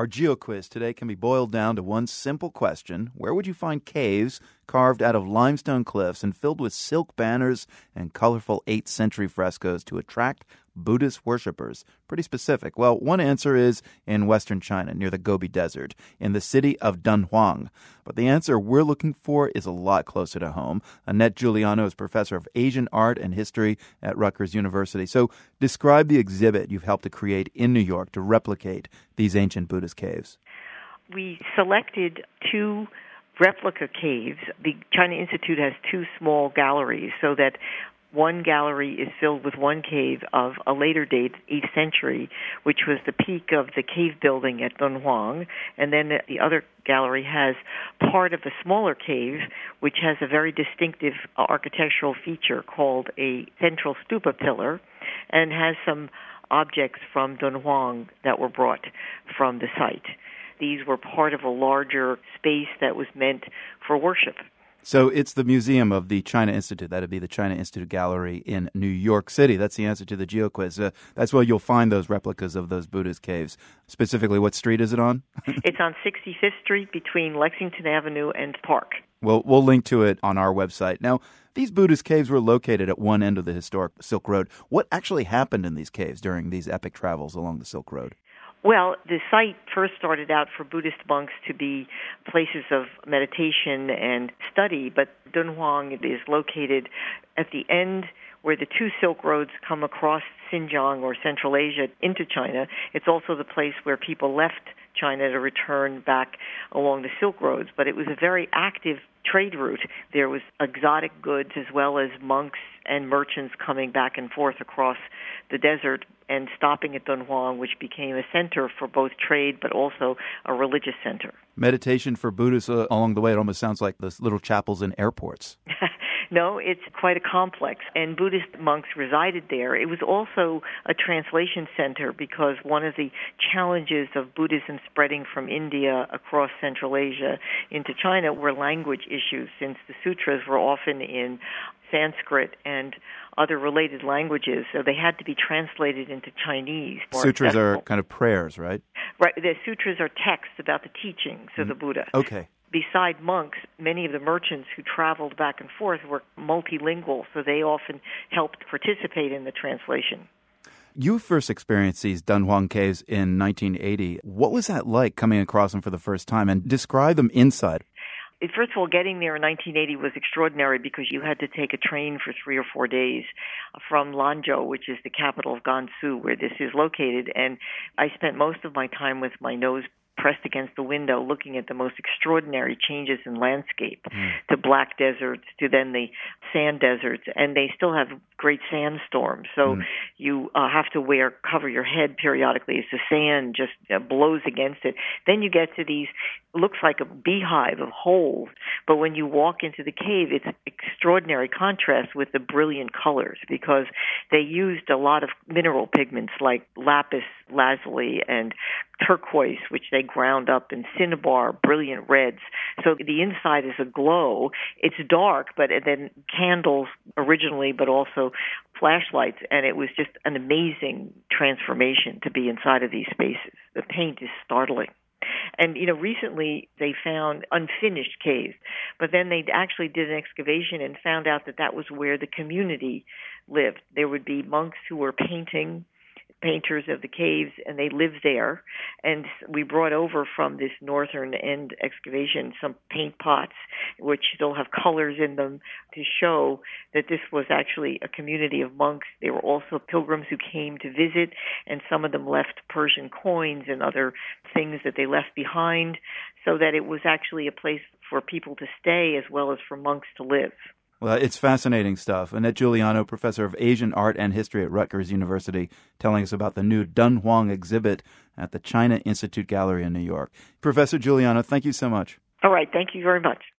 Our geo quiz today can be boiled down to one simple question. Where would you find caves carved out of limestone cliffs and filled with silk banners and colorful 8th century frescoes to attract Buddhist worshippers? Pretty specific. Well, one answer is in western China, near the Gobi Desert, in the city of Dunhuang. But the answer we're looking for is a lot closer to home. Annette Juliano is professor of Asian art and history at Rutgers University. So, describe the exhibit you've helped to create in New York to replicate these ancient Buddhist caves. We selected two replica caves. The China Institute has two small galleries so that one gallery is filled with one cave of a later date, 8th century, which was the peak of the cave building at Dunhuang, and then the other gallery has part of a smaller cave, which has a very distinctive architectural feature called a central stupa pillar, and has some objects from Dunhuang that were brought from the site. These were part of a larger space that was meant for worship. So it's the museum of the China Institute. That'd be the China Institute Gallery in New York City. That's the answer to the geo quiz. Uh, that's where you'll find those replicas of those Buddhist caves. Specifically, what street is it on? it's on 65th Street between Lexington Avenue and Park. Well, we'll link to it on our website. Now, these Buddhist caves were located at one end of the historic Silk Road. What actually happened in these caves during these epic travels along the Silk Road? Well, the site first started out for Buddhist monks to be places of meditation and study, but Dunhuang is located at the end where the two Silk Roads come across Xinjiang or Central Asia into China. It's also the place where people left China to return back along the Silk Roads, but it was a very active trade route. There was exotic goods as well as monks and merchants coming back and forth across the desert and stopping at Dunhuang, which became a center for both trade but also a religious center. Meditation for Buddhists uh, along the way, it almost sounds like the little chapels in airports. no, it's quite a complex, and Buddhist monks resided there. It was also a translation center because one of the challenges of Buddhism spreading from India across Central Asia into China were language issues, since the sutras were often in Sanskrit and other related languages, so they had to be translated into Chinese. Sutras are kind of prayers, right? Right. The sutras are texts about the teachings of mm-hmm. the Buddha. Okay. Beside monks, many of the merchants who traveled back and forth were multilingual, so they often helped participate in the translation. You first experienced these Dunhuang caves in 1980. What was that like coming across them for the first time? And describe them inside first of all, getting there in 1980 was extraordinary because you had to take a train for three or four days from Lanzhou, which is the capital of Gansu, where this is located. And I spent most of my time with my nose pressed against the window looking at the most extraordinary changes in landscape mm. to black deserts to then the sand deserts and they still have great sandstorms so mm. you uh, have to wear cover your head periodically as the sand just uh, blows against it then you get to these looks like a beehive of holes but when you walk into the cave it's extraordinary contrast with the brilliant colors because they used a lot of mineral pigments like lapis lazuli and turquoise, which they ground up, in cinnabar, brilliant reds. So the inside is a glow. It's dark, but then candles originally, but also flashlights, and it was just an amazing transformation to be inside of these spaces. The paint is startling. And you know, recently they found unfinished caves, but then they actually did an excavation and found out that that was where the community lived. There would be monks who were painting painters of the caves, and they live there. And we brought over from this northern end excavation some paint pots, which still have colors in them, to show that this was actually a community of monks. They were also pilgrims who came to visit, and some of them left Persian coins and other things that they left behind, so that it was actually a place for people to stay as well as for monks to live. Well, it's fascinating stuff. Annette Juliano, professor of Asian art and history at Rutgers University, telling us about the new Dunhuang exhibit at the China Institute Gallery in New York. Professor Juliano, thank you so much. All right. Thank you very much.